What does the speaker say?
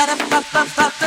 Ba-da-ba-ba-ba.